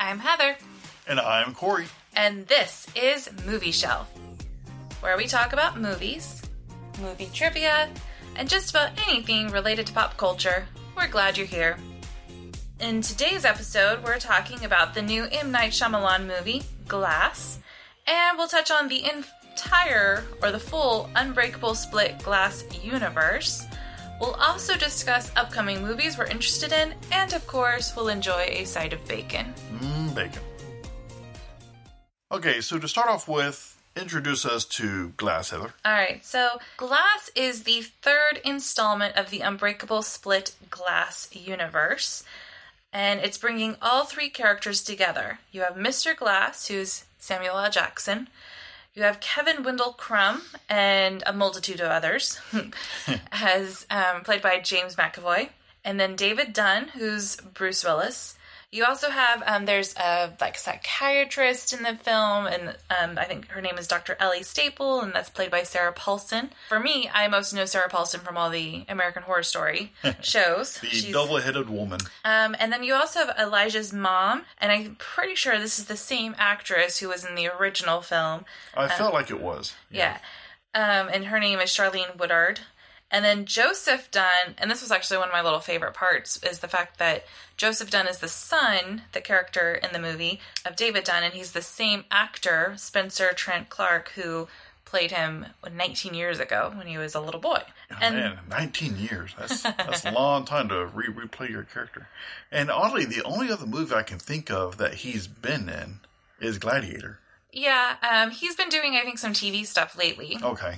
I'm Heather, And I'm Corey. and this is Movie Shelf, where we talk about movies, movie trivia, and just about anything related to pop culture. We're glad you're here. In today's episode, we're talking about the new M. Night Shyamalan movie, Glass, and we'll touch on the entire or the full Unbreakable Split Glass universe. We'll also discuss upcoming movies we're interested in, and of course, we'll enjoy a side of bacon. Okay, so to start off with, introduce us to Glass, Heather. All right, so Glass is the third installment of the Unbreakable Split Glass universe, and it's bringing all three characters together. You have Mr. Glass, who's Samuel L. Jackson. You have Kevin Wendell Crumb and a multitude of others, as um, played by James McAvoy, and then David Dunn, who's Bruce Willis. You also have um, there's a like psychiatrist in the film, and um, I think her name is Dr. Ellie Staple, and that's played by Sarah Paulson. For me, I most know Sarah Paulson from all the American Horror Story shows. The She's- double-headed woman. um, and then you also have Elijah's mom, and I'm pretty sure this is the same actress who was in the original film. I felt like it was. Yeah. Um, and her name is Charlene Woodard. And then Joseph Dunn, and this was actually one of my little favorite parts, is the fact that Joseph Dunn is the son, the character in the movie, of David Dunn, and he's the same actor, Spencer Treat Clark, who played him 19 years ago when he was a little boy. And Man, 19 years. That's that's a long time to re- replay your character. And oddly, the only other movie I can think of that he's been in is Gladiator. yeah, um, he's been doing, I think, some TV stuff lately. Okay.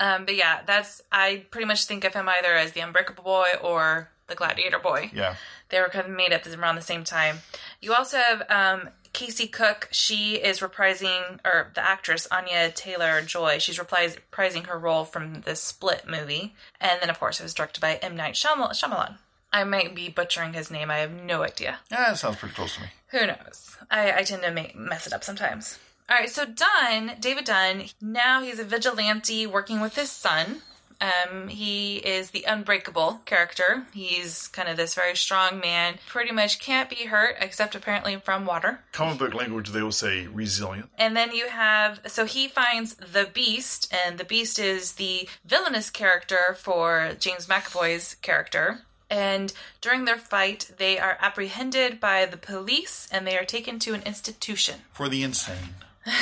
Um, but yeah, that's I pretty much think of him either as the Unbreakable Boy or the Gladiator Boy. Yeah. They were kind of made the, around the same time. You also have um, Casey Cook. She is reprising, or the actress Anya Taylor Joy. She's reprising her role from the Split movie, and then of course it was directed by M Night Shyam- Shyamalan. I might be butchering his name. I have no idea. Yeah, that sounds pretty close to me. Who knows? I, I tend to make, mess it up sometimes. All right, so Dunn, David Dunn, now he's a vigilante working with his son. Um, he is the unbreakable character. He's kind of this very strong man, pretty much can't be hurt except apparently from water. Comic book language, they will say resilient. And then you have so he finds the Beast, and the Beast is the villainous character for James McAvoy's character. And during their fight, they are apprehended by the police and they are taken to an institution. For the insane.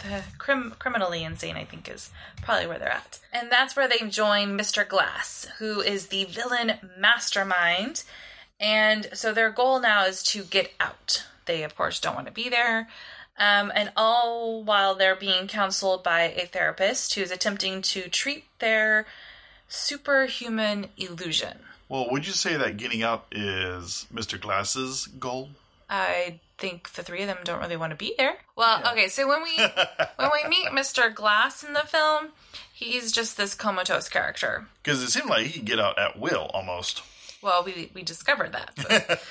The crim- criminally insane, I think, is probably where they're at. And that's where they join Mr. Glass, who is the villain mastermind. And so their goal now is to get out. They, of course, don't want to be there. Um, and all while they're being counseled by a therapist who's attempting to treat their superhuman illusion. Well, would you say that getting out is Mr. Glass's goal? I think the three of them don't really want to be there. Well, okay, so when we when we meet Mr. Glass in the film, he's just this comatose character. Because it seemed like he could get out at will almost. Well, we we discovered that.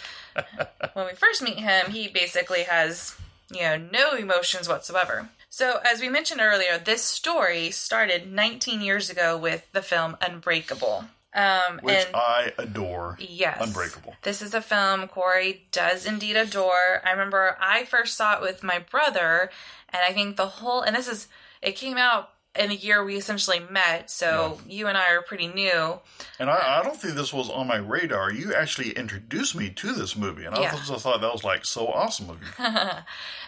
When we first meet him, he basically has, you know, no emotions whatsoever. So, as we mentioned earlier, this story started 19 years ago with the film Unbreakable. Um, Which and I adore. Yes. Unbreakable. This is a film Corey does indeed adore. I remember I first saw it with my brother, and I think the whole, and this is, it came out in the year we essentially met, so you and I are pretty new. And I, I don't think this was on my radar. You actually introduced me to this movie, and I Yeah. just thought that was like so awesome of you.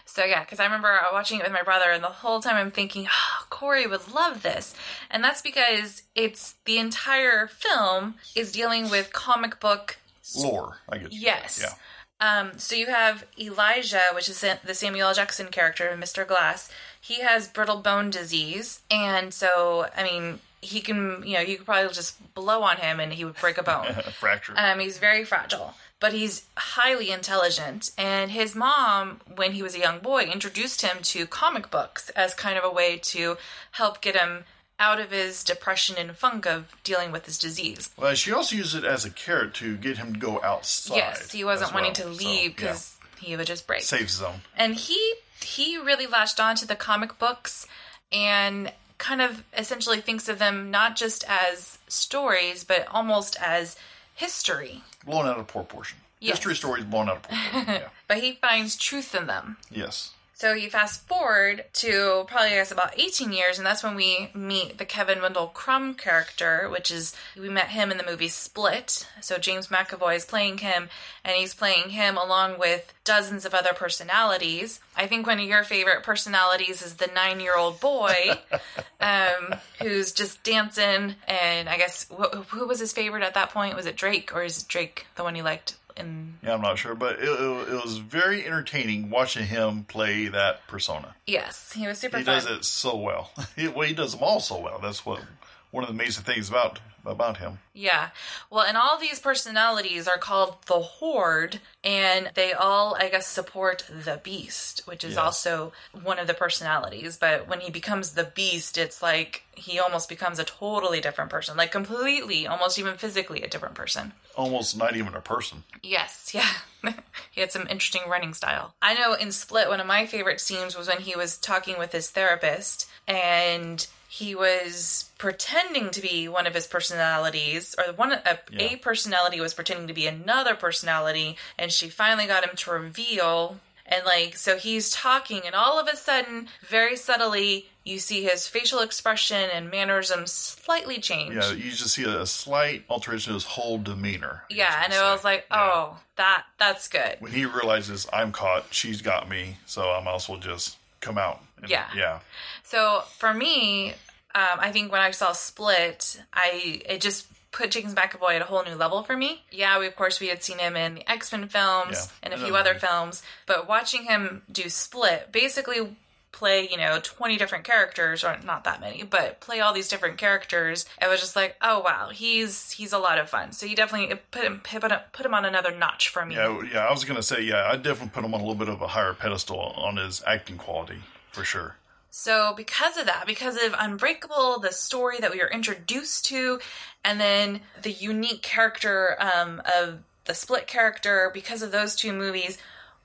So yeah, because I remember watching it with my brother, and the whole time I'm thinking, oh, Corey would love this, and that's because it's the entire film is dealing with comic book Lore, I you. Yes. Yeah. Um, so you have Elijah, which is the Samuel L. Jackson character, of Mr. Glass. He has brittle bone disease, and so I mean, he can, you know, you could probably just blow on him and he would break a bone. Fracture. Um, he's very fragile, but he's highly intelligent. And his mom, when he was a young boy, introduced him to comic books as kind of a way to help get him out of his depression and funk of dealing with his disease. well, she also used it as a carrot to get him to go outside. yes, he wasn't wanting well. to So, leave yeah. because he would just break. safe zone. and he he really latched on to the comic books and kind of essentially thinks of them not just as stories but almost as history Blown out of proportion. Yes. History stories blown out of proportion. yeah. But he finds truth in them. Yes. So you fast forward to probably I guess about 18 years, and that's when we meet the Kevin Wendell Crumb character, which is we met him in the movie Split. So James McAvoy is playing him, and he's playing him along with dozens of other personalities. I think one of your favorite personalities is the nine-year-old boy, um, who's just dancing. And I guess wh- who was his favorite at that point? Was it Drake, or is Drake the one you liked? In Yeah, I'm not sure, but it, it, it was very entertaining watching him play that persona. yes, he was super He fun. does it so well. He, well, he does them all so well. That's what one of the amazing things about about him. Yeah. Well, and all these personalities are called the Horde, and they all, I guess, support the Beast, which is Yes. also one of the personalities. But when he becomes the Beast, it's like he almost becomes a totally different person, like completely, almost even physically a different person. Almost not even a person. Yes, yeah. he had some interesting running style. I know in Split, one of my favorite scenes was when he was talking with his therapist and he was pretending to be one of his personalities, or one a, Yeah. a personality was pretending to be another personality, and she finally got him to reveal. And like, so he's talking, and all of a sudden, very subtly, you see his facial expression and mannerisms slightly change. Yeah, you just see a, slight alteration of his whole demeanor. I Yeah, and it was like, Yeah. oh, that that's good. When he realizes I'm caught, she's got me, so I might as well just come out. And- Yeah. Yeah. So for me, um, I think when I saw Split, I it just put James McAvoy at a whole new level for me. Yeah, we of course we had seen him in the X Men films Yeah. and a few other other films, but watching him do Split, basically play you know 20 different characters or not that many but play all these different characters it was just like oh wow he's he's a lot of fun so you definitely put him put him, put him on another notch for me Yeah, yeah, I was gonna say, yeah, I definitely put him on a little bit of a higher pedestal on his acting quality for sure. So, because of that, because of Unbreakable, the story that we were introduced to, and then the unique character um, of the split character, because of those two movies,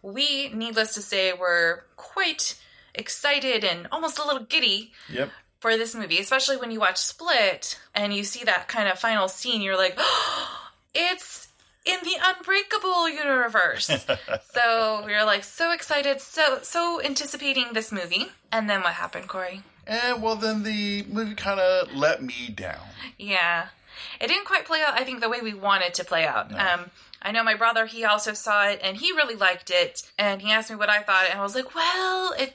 we, needless to say, were quite excited and almost a little giddy Yep. for this movie, especially when you watch Split and you see that kind of final scene. You're like, oh, it's in the Unbreakable universe. so we were like so excited, so so anticipating this movie. And then what happened, Corey? And well, then the movie kind of let me down. Yeah, it didn't quite play out. I think the way we wanted to play out. Um, I know my brother; he also saw it and he really liked it. And he asked me what I thought, and I was like, "Well, it,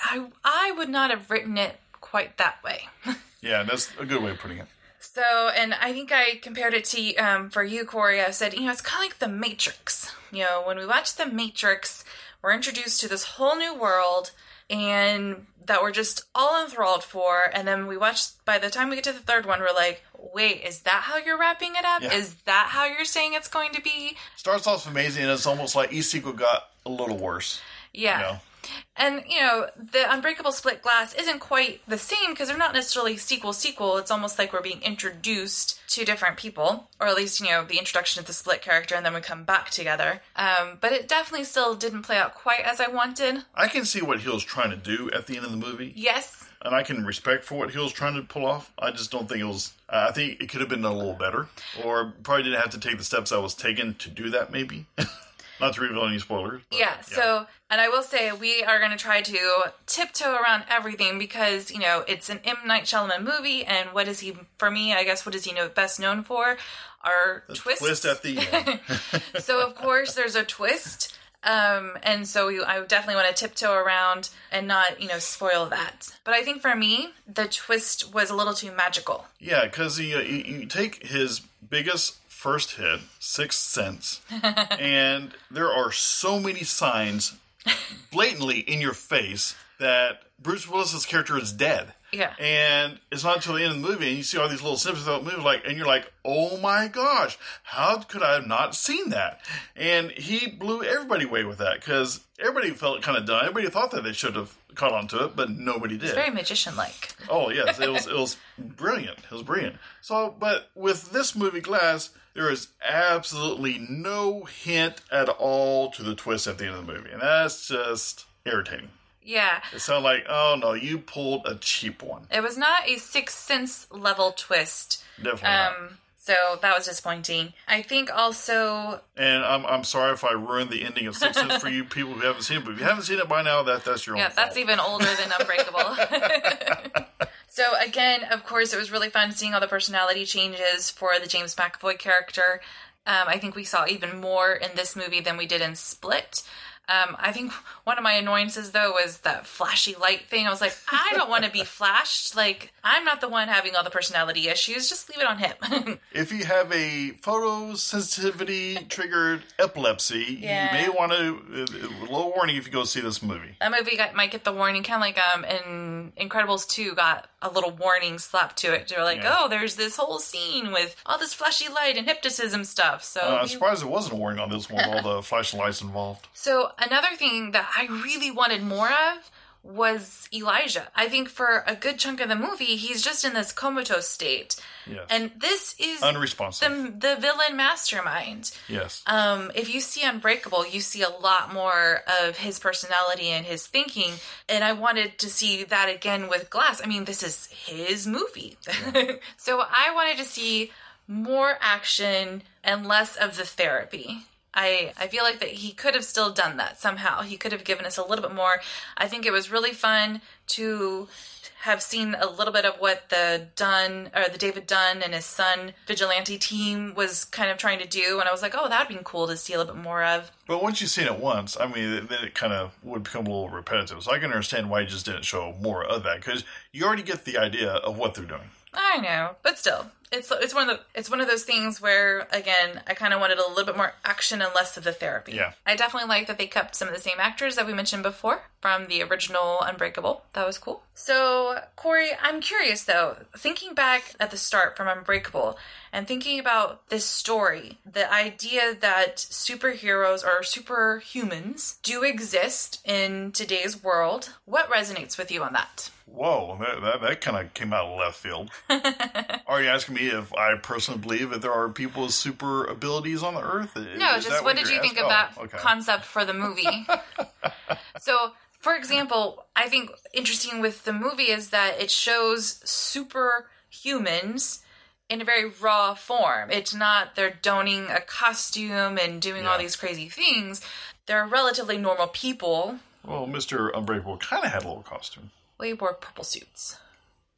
I, I would not have written it quite that way." Yeah, that's a good way of putting it. So, and I think I compared it to um, for you, Corey. I said, you know, it's kind of like The Matrix. You know, when we watch The Matrix, we're introduced to this whole new world, and that we're just all enthralled for. And then we watch. By the time we get to the third one, we're like, wait, is that how you're wrapping it up? Yeah. Is that how you're saying it's going to be? Starts off amazing, and it's almost like each sequel got a little worse. Yeah. You know? And you know, the Unbreakable Split Glass isn't quite the same because they're not necessarily sequel sequel. It's almost like we're being introduced to different people, or at least you know the introduction of the Split character, and then we come back together. Um, but it definitely still didn't play out quite as I wanted. I can see what hill's trying to do at the end of the movie, Yes, and I can respect for what hill's trying to pull off. I just don't think it was. I think it could have been a little better, or probably didn't have to take the steps I was taking to do that. Maybe, not to reveal any spoilers. but, yeah. So, and I will say we are going to try to tiptoe around everything because you know it's an M Night Shyamalan movie, and what is he for me? I guess what is he know, best known for? Our twists. twist at the end. so of course there's a twist um and so we, i definitely want to tiptoe around and not you know spoil that but i think for me the twist was a little too magical Yeah, because you, you, you take his biggest first hit, Sixth Sense, and there are so many signs blatantly in your face that Bruce Willis's character is dead. Yeah. And it's not until the end of the movie, and you see all these little snippets of the movie, like, and you're like, "Oh my gosh, how could I have not seen that?" And he blew everybody away with that because everybody felt kind of done. Everybody thought that they should have caught on to it, but nobody did. very magician like Oh yes, it was it was brilliant. It was brilliant. So, but with this movie Glass, there is absolutely no hint at all to the twist at the end of the movie, and that's just irritating. Yeah It sounded like, oh no, you pulled a cheap one. it was not a sixth sense level twist Definitely not. um So that was disappointing. I think also And I'm I'm sorry if I ruined the ending of Six Sense for you people who haven't seen it, but if you haven't seen it by now, that that's your Yeah, own that's even older than Unbreakable. so again, of course, it was really fun seeing all the personality changes for the James McAvoy character. Um, I think we saw even more in this movie than we did in Split. Um, I think one of my annoyances though was that flashy light thing. I was like, I don't want to be flashed. Like, I'm not the one having all the personality issues. Just leave it on him. If you have a photosensitivity triggered epilepsy, Yeah. you may want to. A little warning if you go see this movie. that movie got, might get the warning, kind of like um, in Incredibles 2 got a little warning slapped to it. They're like, Yeah. oh, there's this whole scene with all this flashy light and hypnotism stuff. So, Uh, I'm surprised it wasn't a warning on this one with all the flashing lights involved. so another thing that I really wanted more of was Elijah. I think for a good chunk of the movie, he's just in this comatose state, Yes. and this is Unresponsive. the the villain mastermind. yes. Um, if you see Unbreakable, you see a lot more of his personality and his thinking, and I wanted to see that again with Glass. I mean, this is his movie, so I wanted to see more action and less of the therapy. I, I feel like that he could have still done that somehow. He could have given us a little bit more. I think it was really fun to have seen a little bit of what the Dunn or the David Dunn and his son vigilante team was kind of trying to do, and I was like, oh, that'd been cool to see a little bit more of. But once you've seen it once, I mean, then it kind of would become a little repetitive. So I can understand why you just didn't show more of that because you already get the idea of what they're doing. I know, but still, it's it's one of the it's one of those things where again, I kind of wanted a little bit more action and less of the therapy. Yeah. I definitely like that they kept some of the same actors that we mentioned before from the original Unbreakable. That was cool. So, Corey, I'm curious though, thinking back at the start from Unbreakable and thinking about this story, the idea that superheroes or superhumans do exist in today's world, what resonates with you on that? Whoa, that, that, that kind of came out of left field. Are you asking me if I personally believe that there are people with super abilities on the earth? No, just what did you think of that oh, concept for the movie? so, for example, I think interesting with the movie is that it shows super humans in a very raw form. It's not they're donning a costume and doing all these crazy things. They're relatively normal people. Well, Mr. Unbreakable kind of had a little costume. We wore purple suits.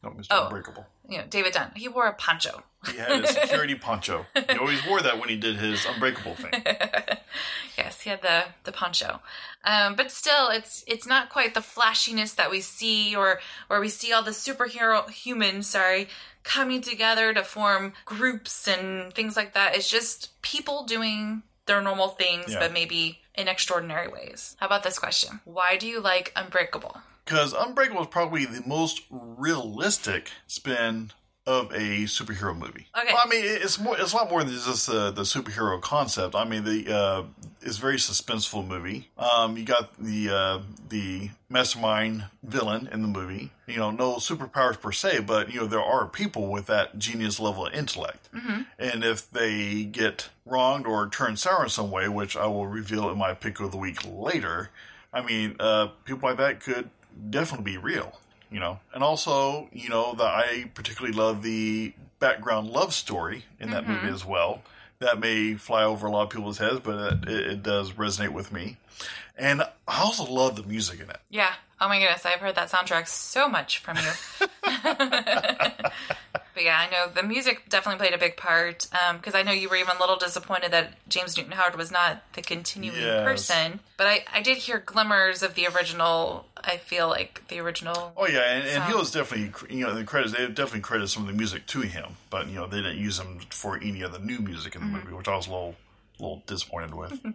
No, Mr. Oh. Unbreakable. You know, David Dunn. He wore a poncho. He had a security poncho. He always wore that when he did his Unbreakable thing. yes, he had the the poncho. Um, but still, it's it's not quite the flashiness that we see, or or we see all the superhero humans, sorry, coming together to form groups and things like that. It's just people doing their normal things, Yeah. but maybe in extraordinary ways. How about this question? Why do you like Unbreakable? Because Unbreakable is probably the most realistic spin of a superhero movie. Okay. Well, I mean, it's more. It's a lot more than just uh, the superhero concept. I mean, the uh, it's a very suspenseful movie. Um, you got the uh, the mastermind villain in the movie. You know, no superpowers per se, but you know there are people with that genius level of intellect. And if they get wronged or turn sour in some way, which I will reveal in my pick of the week later, I mean, uh, people like that could definitely be real, you know. And also, you know, that I particularly love the background love story in that movie mm-hmm. as well. That may fly over a lot of people's heads, but it, it does resonate with me. And I also love the music in it. Yeah. Oh my goodness, I've heard that soundtrack so much from you. but yeah, I know the music definitely played a big part um, because I know you were even a little disappointed that James Newton Howard was not the continuing Yes. person. But I, I did hear glimmers of the original. I feel like the original. Oh yeah, and, and he was definitely you know the credits they definitely credited some of the music to him, but you know they didn't use him for any of the new music in the mm-hmm. movie, which I was a little little disappointed with.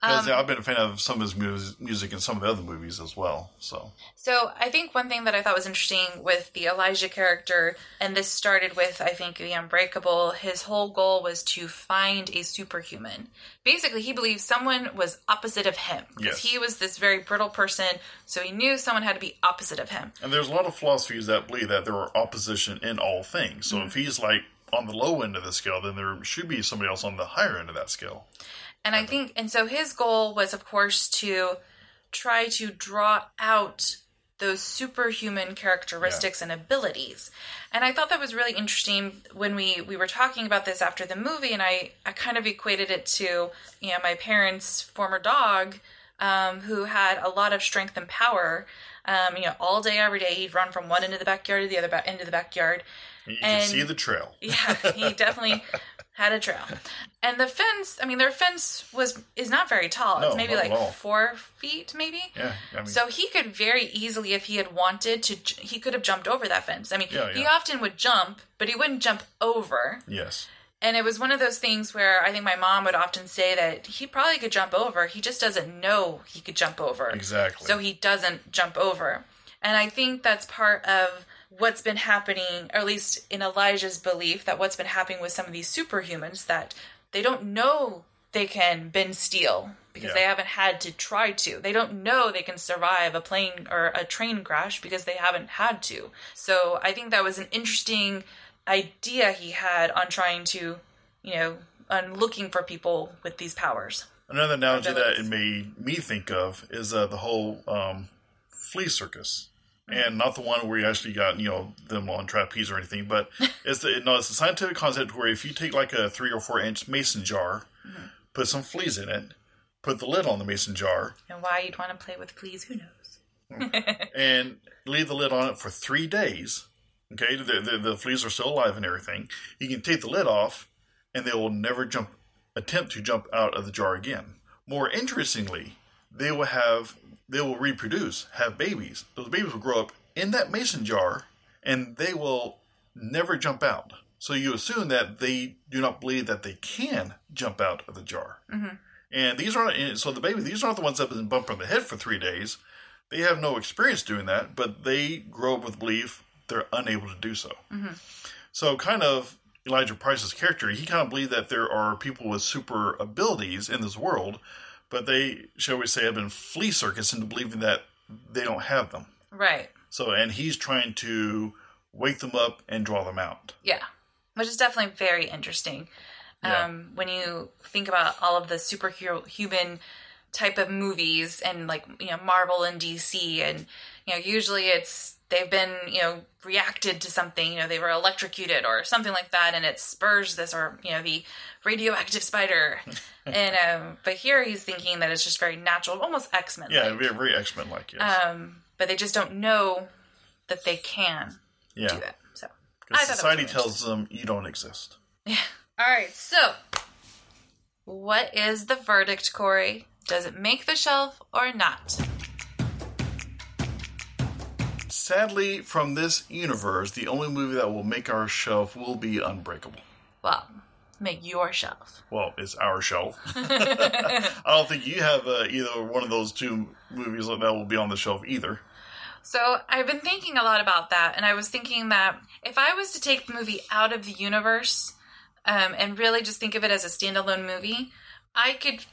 Because um, I've been a fan of some of his mus- music and some of the other movies as well. So So I think one thing that I thought was interesting with the Elijah character, and this started with I think the Unbreakable. His whole goal was to find a superhuman. Basically, he believed someone was opposite of him because Yes. he was this very brittle person. So he knew someone had to be opposite of him. and there's a lot of philosophies that believe that there are opposition in all things. So mm-hmm. if he's like on the low end of the scale, then there should be somebody else on the higher end of that scale. And I think, and so his goal was, of course, to try to draw out those superhuman characteristics and abilities. And I thought that was really interesting when we we were talking about this after the movie, and I I kind of equated it to you know my parents' former dog, um, who had a lot of strength and power. Um, you know, all day, every day, he'd run from one end of the backyard to the other ba- end of the backyard. You can And- see the trail. Yeah, he definitely had a trail. And the fence, I mean, their fence was is not very tall. No, it's maybe like four feet, maybe. Yeah, I mean, So he could very easily, if he had wanted to, he could have jumped over that fence. I mean, Yeah, he often would jump, but he wouldn't jump over. yes, And it was one of those things where I think my mom would often say that he probably could jump over. He just doesn't know he could jump over. exactly. So he doesn't jump over. And I think that's part of what's been happening, or at least in Elijah's belief, that what's been happening with some of these superhumans, that they don't know they can bend steel because Yeah. they haven't had to try to. They don't know they can survive a plane or a train crash because they haven't had to. So I think that was an interesting idea he had on trying to, you know, on looking for people with these powers. Another analogy that it made me think of is uh, the whole um, flea circus. And not the one where you actually got you know them on trapeze or anything, but it's the no, it's a scientific concept where if you take like a three or four inch mason jar, Mm-hmm. put some fleas in it, put the lid on the mason jar, And why you'd want to play with fleas, who knows? and leave the lid on it for three days. Okay, the, the, the fleas are still alive and everything. You can take the lid off, and they will never jump, attempt to jump out of the jar again. More interestingly, they will have, they will reproduce, have babies. Those babies will grow up in that mason jar, and they will never jump out. So you assume that they do not believe that they can jump out of the jar. Mm-hmm. And these aren't, so the babies, these aren't the ones that have been bumped on the head for three days. They have no experience doing that, but they grow up with belief they're unable to do so. Mm-hmm. So, kind of Elijah Price's character, he kind of believed that there are people with super abilities in this world, but they, shall we say, have been flea circus into believing that they don't have them. Right. So, and he's trying to wake them up and draw them out. Yeah. Which is definitely very interesting. Yeah. Um, when you think about all of the superhero human type of movies and like, you know, Marvel and DC and, you know, usually it's they've been, you know, reacted to something, you know, they were electrocuted or something like that and it spurs this or, you know, the radioactive spider. and um but here he's thinking that it's just very natural, almost X-Men. Yeah, very, very X Men like, yes. Um, but they just don't know that they can yeah. do that. So Because that society tells them you don't exist. Yeah. All right. So, what is the verdict, Corey? Does it make the shelf or not? Sadly, from this universe, the only movie that will make our shelf will be Unbreakable. Well, make your shelf. Well, it's our shelf. I don't think you have uh, either one of those two movies that will be on the shelf either. So, I've been thinking a lot about that, and I was thinking that if I was to take the movie out of the universe um, and really just think of it as a standalone movie, I could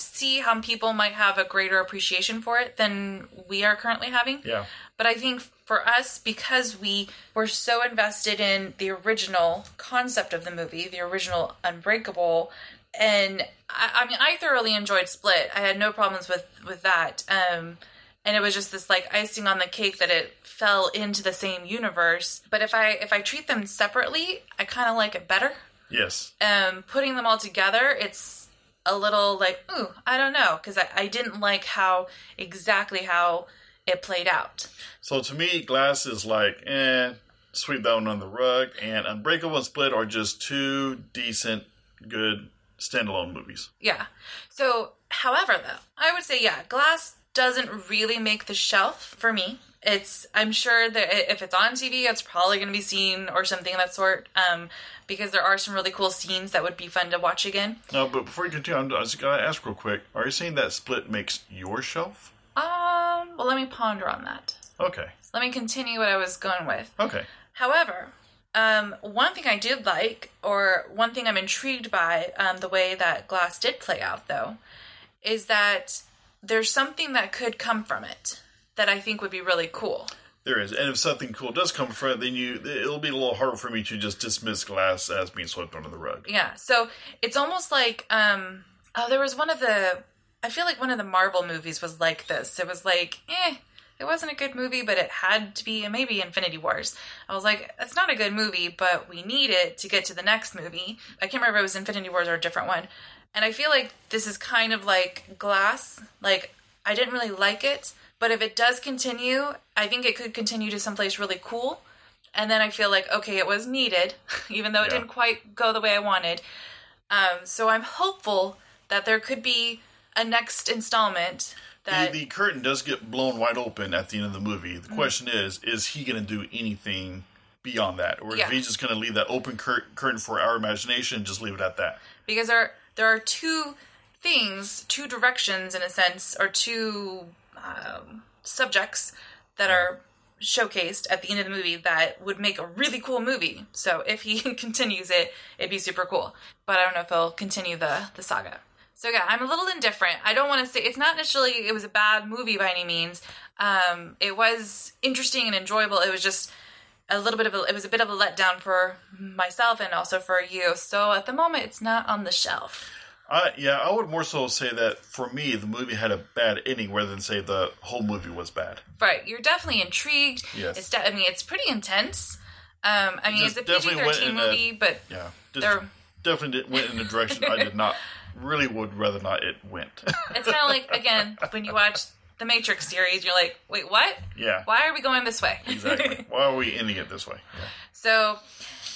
see how people might have a greater appreciation for it than we are currently having. Yeah. But I think for us, because we were so invested in the original concept of the movie, the original Unbreakable, and I, I mean, I thoroughly enjoyed Split. I had no problems with with that. Um, and it was just this like icing on the cake that it fell into the same universe. But if I if I treat them separately, I kind of like it better. Yes. Um, putting them all together, it's a little like, ooh, I don't know, because I, I didn't like how exactly how it played out. So to me, Glass is like, eh, sweep that one on the rug, and Unbreakable and Split are just two decent, good standalone movies. Yeah. So, however, though, I would say, yeah, Glass doesn't really make the shelf for me. It's, I'm sure that if it's on TV, it's probably going to be seen or something of that sort, um, because there are some really cool scenes that would be fun to watch again. No, but before you continue, I'm- I just gotta ask real quick: Are you saying that Split makes your shelf? Um, well, let me ponder on that. Okay. Let me continue what I was going with. Okay. However, um, one thing I did like, or one thing I'm intrigued by, um, the way that Glass did play out, though, is that there's something that could come from it that I think would be really cool. There is, and if something cool does come from it, then you it'll be a little harder for me to just dismiss Glass as being swept under the rug. Yeah, so it's almost like, um, oh, there was one of the, I feel like one of the Marvel movies was like this. It was like, eh, it wasn't a good movie, but it had to be, and maybe Infinity Wars. I was like, it's not a good movie, but we need it to get to the next movie. I can't remember if it was Infinity Wars or a different one. And I feel like this is kind of like Glass. Like, I didn't really like it, but if it does continue, I think it could continue to someplace really cool. And then I feel like, okay, it was needed, even though it Yeah. didn't quite go the way I wanted. Um, so I'm hopeful that there could be a next installment that the, the curtain does get blown wide open at the end of the movie. Mm-hmm. The question is, is he going to do anything beyond that, or Yeah. is he just going to leave that open cur- curtain for our imagination and just leave it at that? because there there are two things, two directions in a sense, or two um, subjects that are showcased at the end of the movie that would make a really cool movie. So if he continues it, it'd be super cool. But I don't know if he'll continue the the saga. So yeah, I'm a little indifferent. I don't want to say it's not necessarily it was a bad movie by any means. Um, it was interesting and enjoyable. It was just a little bit of a it was a bit of a letdown for myself and also for you. So at the moment, it's not on the shelf. I, yeah, I would more so say that for me, the movie had a bad ending rather than say the whole movie was bad. Right, you're definitely intrigued. Yes. It's de- I mean, it's pretty intense. Um, I mean, it's a PG definitely went thirteen in a- movie, but Yeah, There- definitely went in a direction I did not really would rather not it went. it's kind of like again when you watch the Matrix series, you're like, wait, what? yeah, Why are we going this way? exactly. Why are we ending it this way? Yeah. So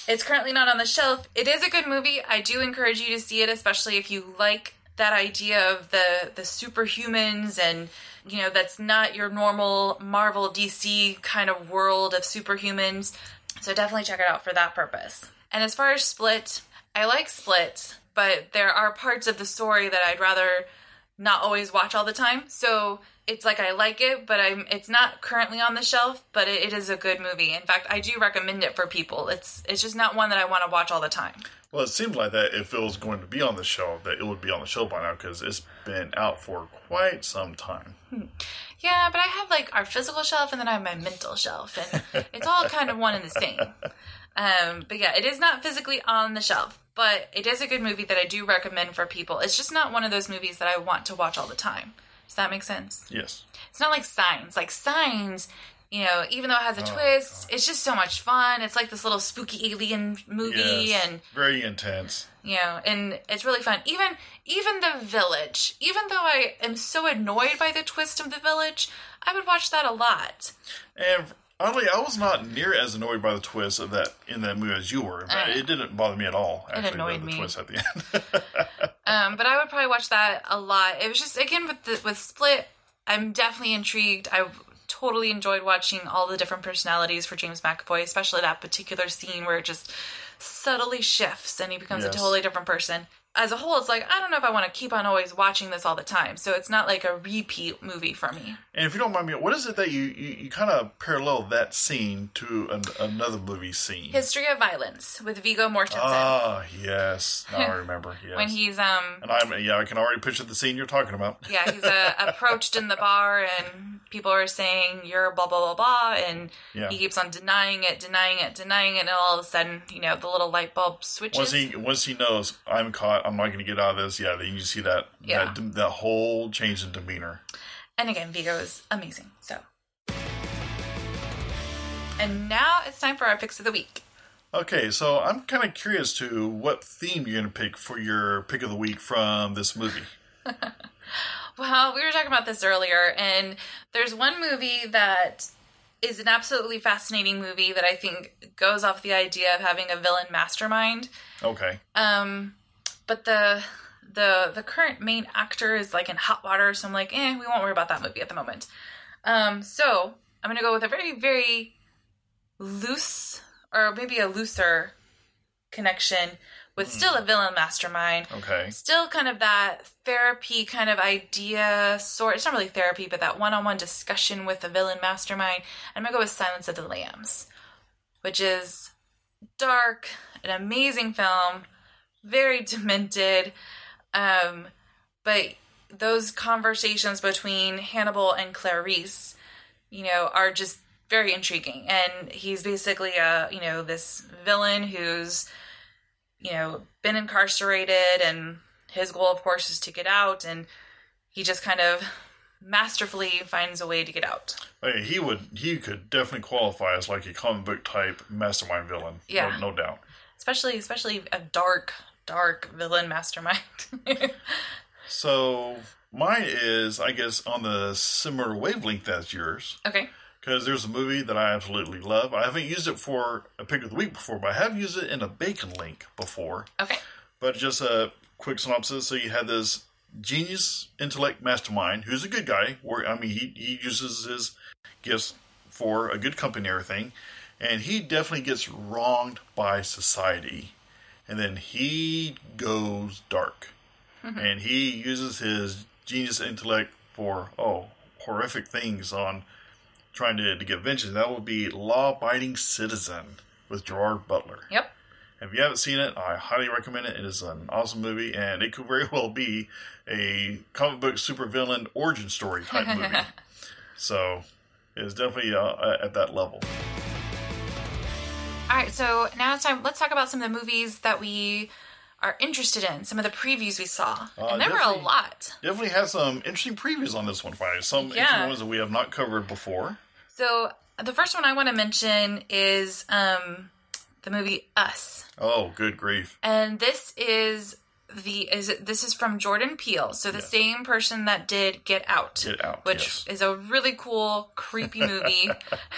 it's currently not on the shelf. It is a good movie. I do encourage you to see it, especially if you like that idea of the the superhumans and you know that's not your normal Marvel DC kind of world of superhumans. So definitely check it out for that purpose. And as far as Split, I like Split, but there are parts of the story that I'd rather not always watch all the time. So it's like I like it, but I'm it's not currently on the shelf, but it, it is a good movie. In fact, I do recommend it for people. It's it's just not one that I want to watch all the time. Well, it seems like that if it was going to be on the show, that it would be on the show by now because it's been out for quite some time. Yeah, but I have like our physical shelf and then I have my mental shelf, and it's all kind of one and the same. Um, but yeah, it is not physically on the shelf, but it is a good movie that I do recommend for people. It's just not one of those movies that I want to watch all the time. Does that make sense? Yes. It's not like Signs. Like Signs, you know, even though it has a oh, twist, it's just so much fun. It's like this little spooky alien movie, Yes. and very intense. you know, and it's really fun. Even even the Village. Even though I am so annoyed by the twist of the Village, I would watch that a lot. And oddly, I was not near as annoyed by the twist of that in that movie as you were. Uh, it didn't bother me at all. Actually, annoyed the, the me. twist at the end. Um, but I would probably watch that a lot. It was just again with the, with Split, I'm definitely intrigued. I totally enjoyed watching all the different personalities for James McAvoy, especially that particular scene where it just subtly shifts and he becomes Yes. a totally different person. As a whole, it's like I don't know if I want to keep on always watching this all the time. So it's not like a repeat movie for me. and if you don't mind me, what is it that you you, you kind of parallel that scene to an, another movie scene? History of Violence with Viggo Mortensen Ah, yes. Now I remember. Yes. when he's um and I'm yeah, I can already picture the scene you're talking about. yeah, he's uh, approached in the bar and people are saying you're blah blah blah blah, and Yeah. he keeps on denying it, denying it, denying it, and all of a sudden, you know, the little light bulb switches. Once he once he knows I'm caught, I'm not going to get out of this. Yeah, then you see that Yeah. that that whole change in demeanor. and again, Viggo is amazing. So, and now it's time for our picks of the week. Okay, so I'm kind of curious to what theme you're going to pick for your pick of the week from this movie. Well, we were talking about this earlier, and there's one movie that is an absolutely fascinating movie that I think goes off the idea of having a villain mastermind. Okay, Um, but the the the current main actor is like in hot water, so I'm like, eh, we won't worry about that movie at the moment. Um, so I'm gonna go with a very very loose or maybe a looser connection with still a villain mastermind. okay, Still kind of that therapy kind of idea sort. It's not really therapy, but that one-on-one discussion with the villain mastermind. I'm gonna go with Silence of the Lambs, which is dark, an amazing film, very demented. Um, but those conversations between Hannibal and Clarice, you know, are just very intriguing. And he's basically a, you know, this villain who's, you know, been incarcerated and his goal of course is to get out and he just kind of masterfully finds a way to get out. Hey, he would he could definitely qualify as like a comic book type mastermind villain. Yeah. no, no doubt. Especially especially a dark, dark villain mastermind. So mine is, I guess, on the similar wavelength as yours. okay. Because there's a movie that I absolutely love. I haven't used it for a pick of the week before, but I have used it in a bacon link before. Okay. But just a quick synopsis. So you had this genius intellect mastermind who's a good guy. Where I mean, he, he uses his gifts for a good company and everything. And he definitely gets wronged by society. And then he goes dark. And he uses his genius intellect for, oh, horrific things on trying to, to get vengeance. That would be Law Abiding Citizen with Gerard Butler. Yep. If you haven't seen it, I highly recommend it. It is an awesome movie, and it could very well be a comic book supervillain origin story type movie. so it's definitely uh, at that level. All right, so now it's time. Let's talk about some of the movies that we are interested in. Some of the previews we saw, Uh, and there were a lot. Definitely has some interesting previews on this one, Friday. Some Yeah. interesting ones that we have not covered before. So the first one I want to mention is um, the movie Us, Oh, good grief! and this is the is it, this is from Jordan Peele, so the Yes. same person that did Get Out, Get Out, which yes. is a really cool, creepy movie.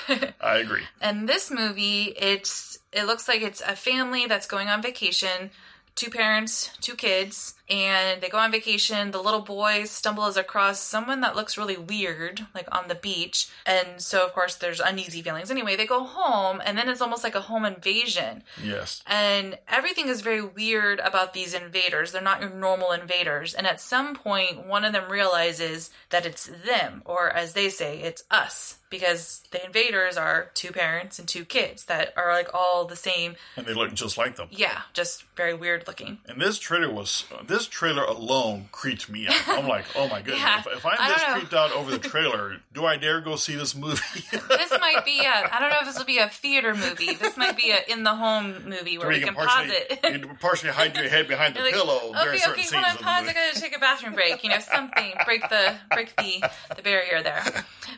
I agree. And this movie, it's it looks like it's a family that's going on vacation, two parents, two kids, and they go on vacation. The little boy stumbles across someone that looks really weird, like on the beach. And so of course there's uneasy feelings. Anyway, they go home and then it's almost like a home invasion. Yes. And everything is very weird about these invaders. They're not your normal invaders. And at some point, one of them realizes that it's them, or as they say, it's us. Because the invaders are two parents and two kids that are like all the same. And they look just like them. Yeah, just very weird looking. And this trailer was this trailer alone creeped me out. I'm like, oh my goodness! Yeah, if, if I'm this know. creeped out over the trailer, do I dare go see this movie? This might be a, I don't know if this will be a theater movie. This might be a in the home movie where Where we you can pause it. you can partially hide your head behind the like, pillow okay, okay, hold on, pause. I gotta take a bathroom break. You know, something break the break the the barrier there.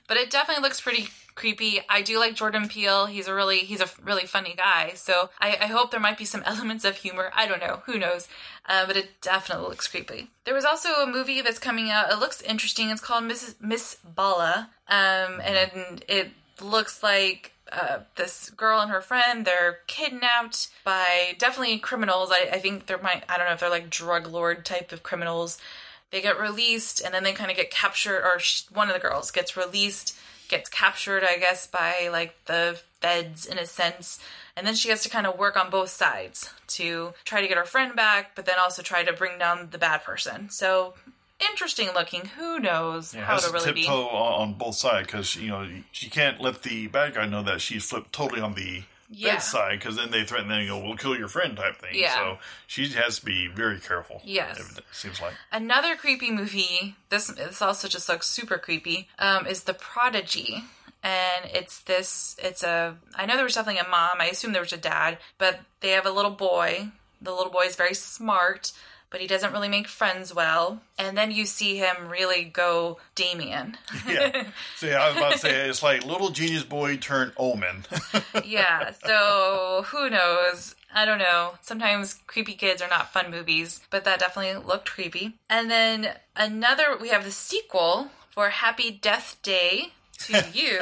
But it definitely looks pretty creepy. I do like Jordan Peele. He's a really he's a really funny guy. So I, I hope there might be some elements of humor. I don't know. Who knows? Uh, but it definitely looks creepy. There was also a movie that's coming out. It looks interesting. It's called Miss Miss Bala, um, and it, it looks like uh, this girl and her friend they're kidnapped by definitely criminals I, I think there might i don't know if they're like drug lord type of criminals they get released and then they kind of get captured or sh- one of the girls gets released gets captured i guess by like the feds in a sense. And then she has to kind of work on both sides to try to get her friend back but then also try to bring down the bad person. So interesting looking. Who knows Yeah, how to really be tiptoe on, on both sides because you know she can't let the bad guy know that she's flipped totally on the Yeah. bad side because then they threaten them. You know, we'll kill your friend type thing. Yeah. So she has to be very careful. Yes. It seems like. Another creepy movie. This this also just looks super creepy. Um, is The Prodigy, and it's this. It's a. I know there was definitely a mom. I assume there was a dad, but they have a little boy. The little boy is very smart, but he doesn't really make friends well. And then you see him really go Damien. Yeah. See, I was about to say it's like little genius boy turned omen. yeah, so who knows? I don't know. Sometimes creepy kids are not fun movies, but that definitely looked creepy. And then another, we have the sequel for Happy Death Day to You.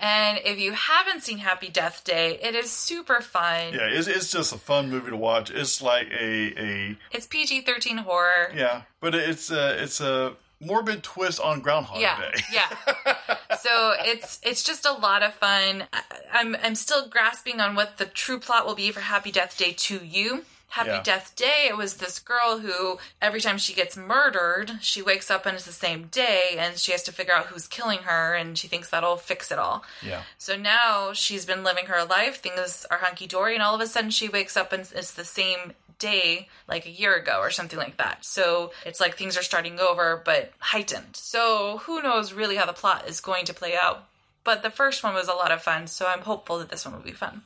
and if you haven't seen Happy Death Day, it is super fun. yeah, it's, it's just a fun movie to watch. It's like a a It's PG 13 horror. yeah, but it's a it's a morbid twist on Groundhog yeah Day. yeah so it's it's just a lot of fun I, i'm i'm still grasping on what the true plot will be for happy death day to you happy Yeah. death day it was this girl who every time she gets murdered she wakes up and it's the same day and she has to figure out who's killing her and she thinks that'll fix it all Yeah. so now she's been living her life things are hunky-dory and all of a sudden she wakes up and it's the same day like a year ago or something like that. So it's like things are starting over but heightened. So who knows really how the plot is going to play out. But the first one was a lot of fun, so I'm hopeful that this one will be fun.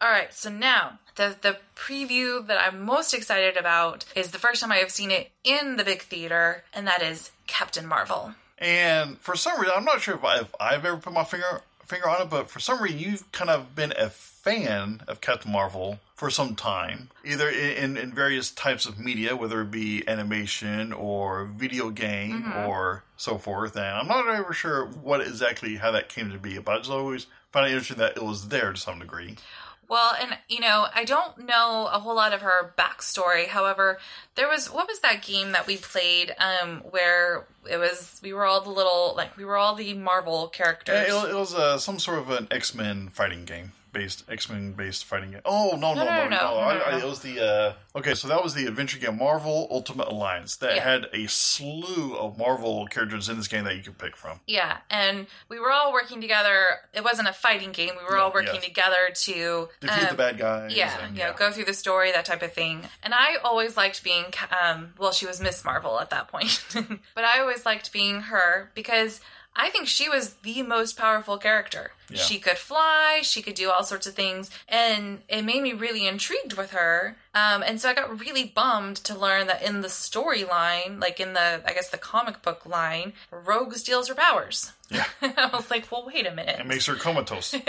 All right, so now the the preview that I'm most excited about is the first time I have seen it in the big theater, and that is Captain Marvel. And for some reason, I'm not sure if, I, if I've ever put my finger finger on it, but for some reason, you've kind of been a fan of Captain Marvel for some time, either in, in various types of media, whether it be animation or video game Mm-hmm. or so forth. And I'm not ever sure what exactly how that came to be, but I just always found it interesting that it was there to some degree. Well, and you know, I don't know a whole lot of her backstory. However, there was what was that game that we played um where it was we were all the little like we were all the Marvel characters. It, it was uh, some sort of an X Men fighting game. Based X Men based fighting game. Oh no no no no, no! no, no, I, I, it was the uh, okay. So that was the adventure game Marvel Ultimate Alliance that Yeah. had a slew of Marvel characters in this game that you could pick from. Yeah, and we were all working together. It wasn't a fighting game. We were all working yes. together to Defeat um, the bad guys. Yeah, and, you know, go through the story, that type of thing. And I always liked being, um, well, she was Miss Marvel at that point, but I always liked being her because I think she was the most powerful character. Yeah. She could fly, she could do all sorts of things, and it made me really intrigued with her. Um, and so I got really bummed to learn that in the storyline, like in the, I guess the comic book line, Rogue steals her powers. Yeah. I was like, well, wait a minute. It makes her comatose.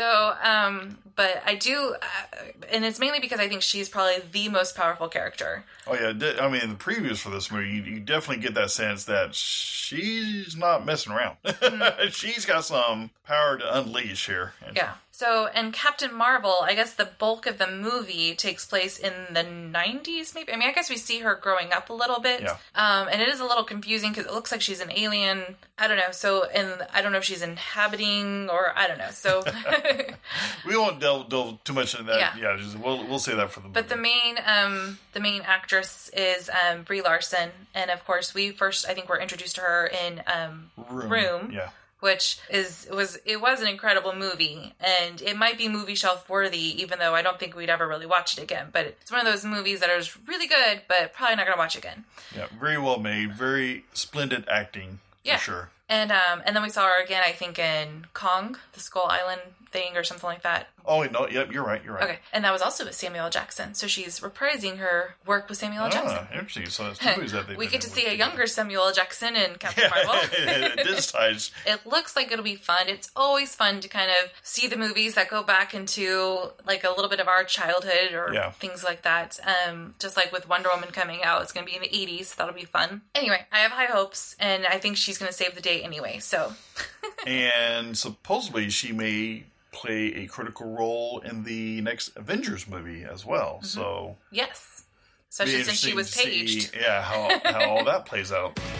So, um, but I do, uh, and it's mainly because I think she's probably the most powerful character. oh yeah, I mean the previews for this movie, you, you definitely get that sense that she's not messing around. she's got some power to unleash here. And- Mm-hmm. Yeah. So, and Captain Marvel, I guess the bulk of the movie takes place in the 90s, maybe. I mean, I guess we see her growing up a little bit. Yeah. Um, and it is a little confusing because it looks like she's an alien. I don't know. So, and I don't know if she's inhabiting or I don't know. So, We won't delve, delve too much into that. Yeah. Yeah, just, we'll we'll say that for the But the main, um, the main actress is um, Brie Larson, and of course, we first I think we're introduced to her in um, Room, Yeah. Which is was it was an incredible movie, and it might be movie shelf worthy, even though I don't think we'd ever really watch it again. But it's one of those movies that is really good, but probably not gonna watch again. Yeah, very well made, very splendid acting Yeah. for sure. And um, and then we saw her again, I think in Kong, the Skull Island thing, or something like that. Oh no, yep, you're right, you're right. Okay, and that was also with Samuel L. Jackson, so she's reprising her work with Samuel L. Jackson. Ah, interesting. So that's two movies that they we get to see a younger Samuel L. Jackson in Captain Marvel. At this time, it looks like it'll be fun. It's always fun to kind of see the movies that go back into like a little bit of our childhood or Yeah. things like that. Um, just like with Wonder Woman coming out, it's going to be in the 80s. So that'll be fun. Anyway, I have high hopes, and I think she's going to save the day anyway. So and supposedly she may play a critical role in the next Avengers movie as well. Mm-hmm. So yes, be especially since she was to see, paged. yeah, how how all that plays out.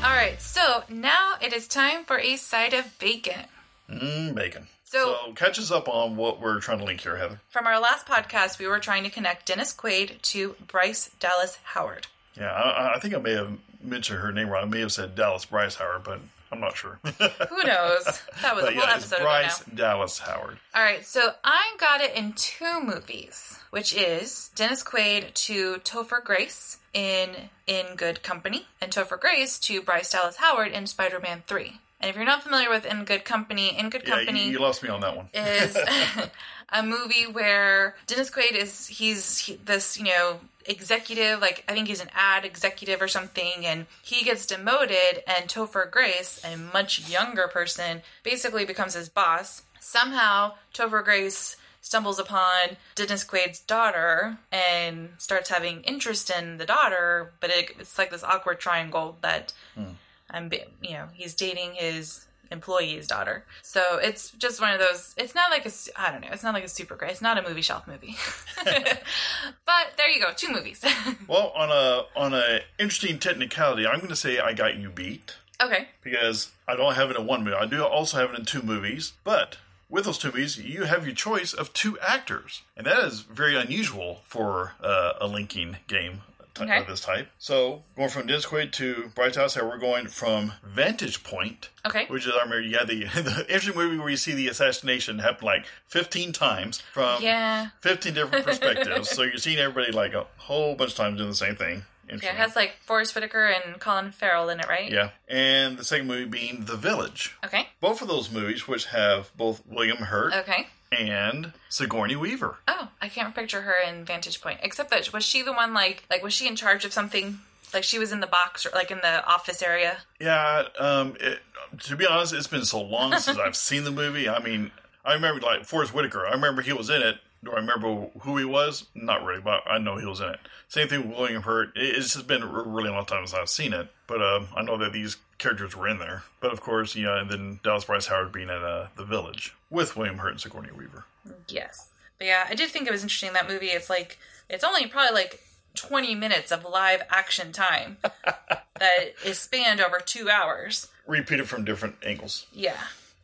All right, so now it is time for a side of bacon. Mm, bacon. So- so catch us up on what we're trying to link here, Heather. From our last podcast, we were trying to connect Dennis Quaid to Bryce Dallas Howard. Yeah, I, I think I may have mentioned her name wrong. I may have said Dallas Bryce Howard, but I'm not sure. Who knows? That was a whole yeah, episode. Bryce Dallas Howard. All right, so I got it in two movies, which is Dennis Quaid to Topher Grace in In Good Company, and Topher Grace to Bryce Dallas Howard in Spider-Man Three. And if you're not familiar with In Good Company, In Good Yeah, Company you, you lost me on that one. is a movie where Dennis Quaid is he's he, this you know executive like I think he's an ad executive or something and he gets demoted and Topher Grace a much younger person basically becomes his boss somehow Topher Grace stumbles upon Dennis Quaid's daughter and starts having interest in the daughter but it, it's like this awkward triangle that hmm. I'm, you know, he's dating his employee's daughter. So it's just one of those. It's not like a. I don't know. It's not like a super great. It's not a movie shelf movie. but there you go, two movies. Well, on a on a interesting technicality, I'm going to say I got you beat okay. because I don't have it in one movie. I do also have it in two movies, but with those two movies, you have your choice of two actors, and that is very unusual for uh, a linking game Okay. of this type. So, going from Dennis Quaid to Bryce Howard, we're going from Vantage Point, Okay. which is I remember you had the, the interesting movie where you see the assassination happen like 15 times from Yeah. 15 different perspectives. so you're seeing everybody like a whole bunch of times doing the same thing. Yeah, it has like Forest Whitaker and Colin Farrell in it, right? Yeah. And the second movie being The Village. Okay. Both of those movies, which have both William Hurt Okay. And Sigourney Weaver. Oh, I can't picture her in Vantage Point. Except that was she the one like like was she in charge of something? Like she was in the box, or like in the office area. Yeah, um, it, to be honest, it's been so long since I've seen the movie. I mean, I remember like Forest Whitaker. I remember he was in it. Do I remember who he was? Not really, but I know he was in it. Same thing with William Hurt. It's just been a really long time since I've seen it, but um, I know that these characters were in there. But of course, yeah, and then Dallas Bryce Howard being at uh, the Village with William Hurt and Sigourney Weaver. Yes. But yeah, I did think it was interesting that movie. It's like it's only probably like 20 minutes of live action time that is spanned over two hours. Repeated from different angles. Yeah.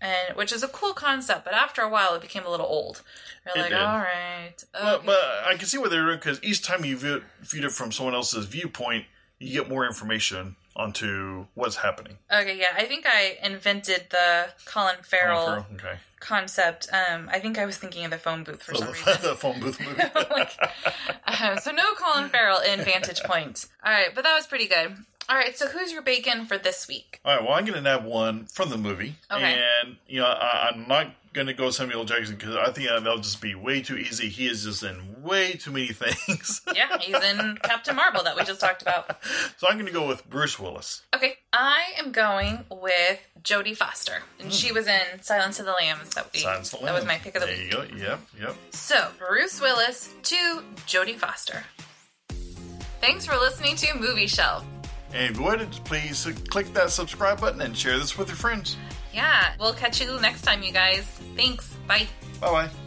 And which is a cool concept, but after a while it became a little old. You're It like, did. all right. But, okay." but I can see what they're doing because each time you view it, viewed it from someone else's viewpoint, you get more information onto what's happening. okay, yeah, I think I invented the Colin Farrell Farrell, Okay. concept. Um, I think I was thinking of the phone booth for So some reason. the phone booth movie. like, uh, so no Colin Farrell in Vantage Point. All right, but that was pretty good. All right, so who's your bacon for this week? All right, well, I'm going to nab one from the movie. Okay. And, you know, I, I'm not going to go Samuel Jackson because I think that'll just be way too easy. He is just in way too many things. Yeah, he's in Captain Marvel that we just talked about. so I'm going to go with Bruce Willis. Okay, I am going with Jodie Foster, and she hmm. was in Silence of the Lambs. That we Silence of the that was my pick of the There week. you go. Yep, yep. So Bruce Willis to Jodie Foster. Thanks for listening to Movie Shelf. And if you would, please click that subscribe button and share this with your friends. Yeah, we'll catch you next time, you guys. Thanks. Bye. Bye bye.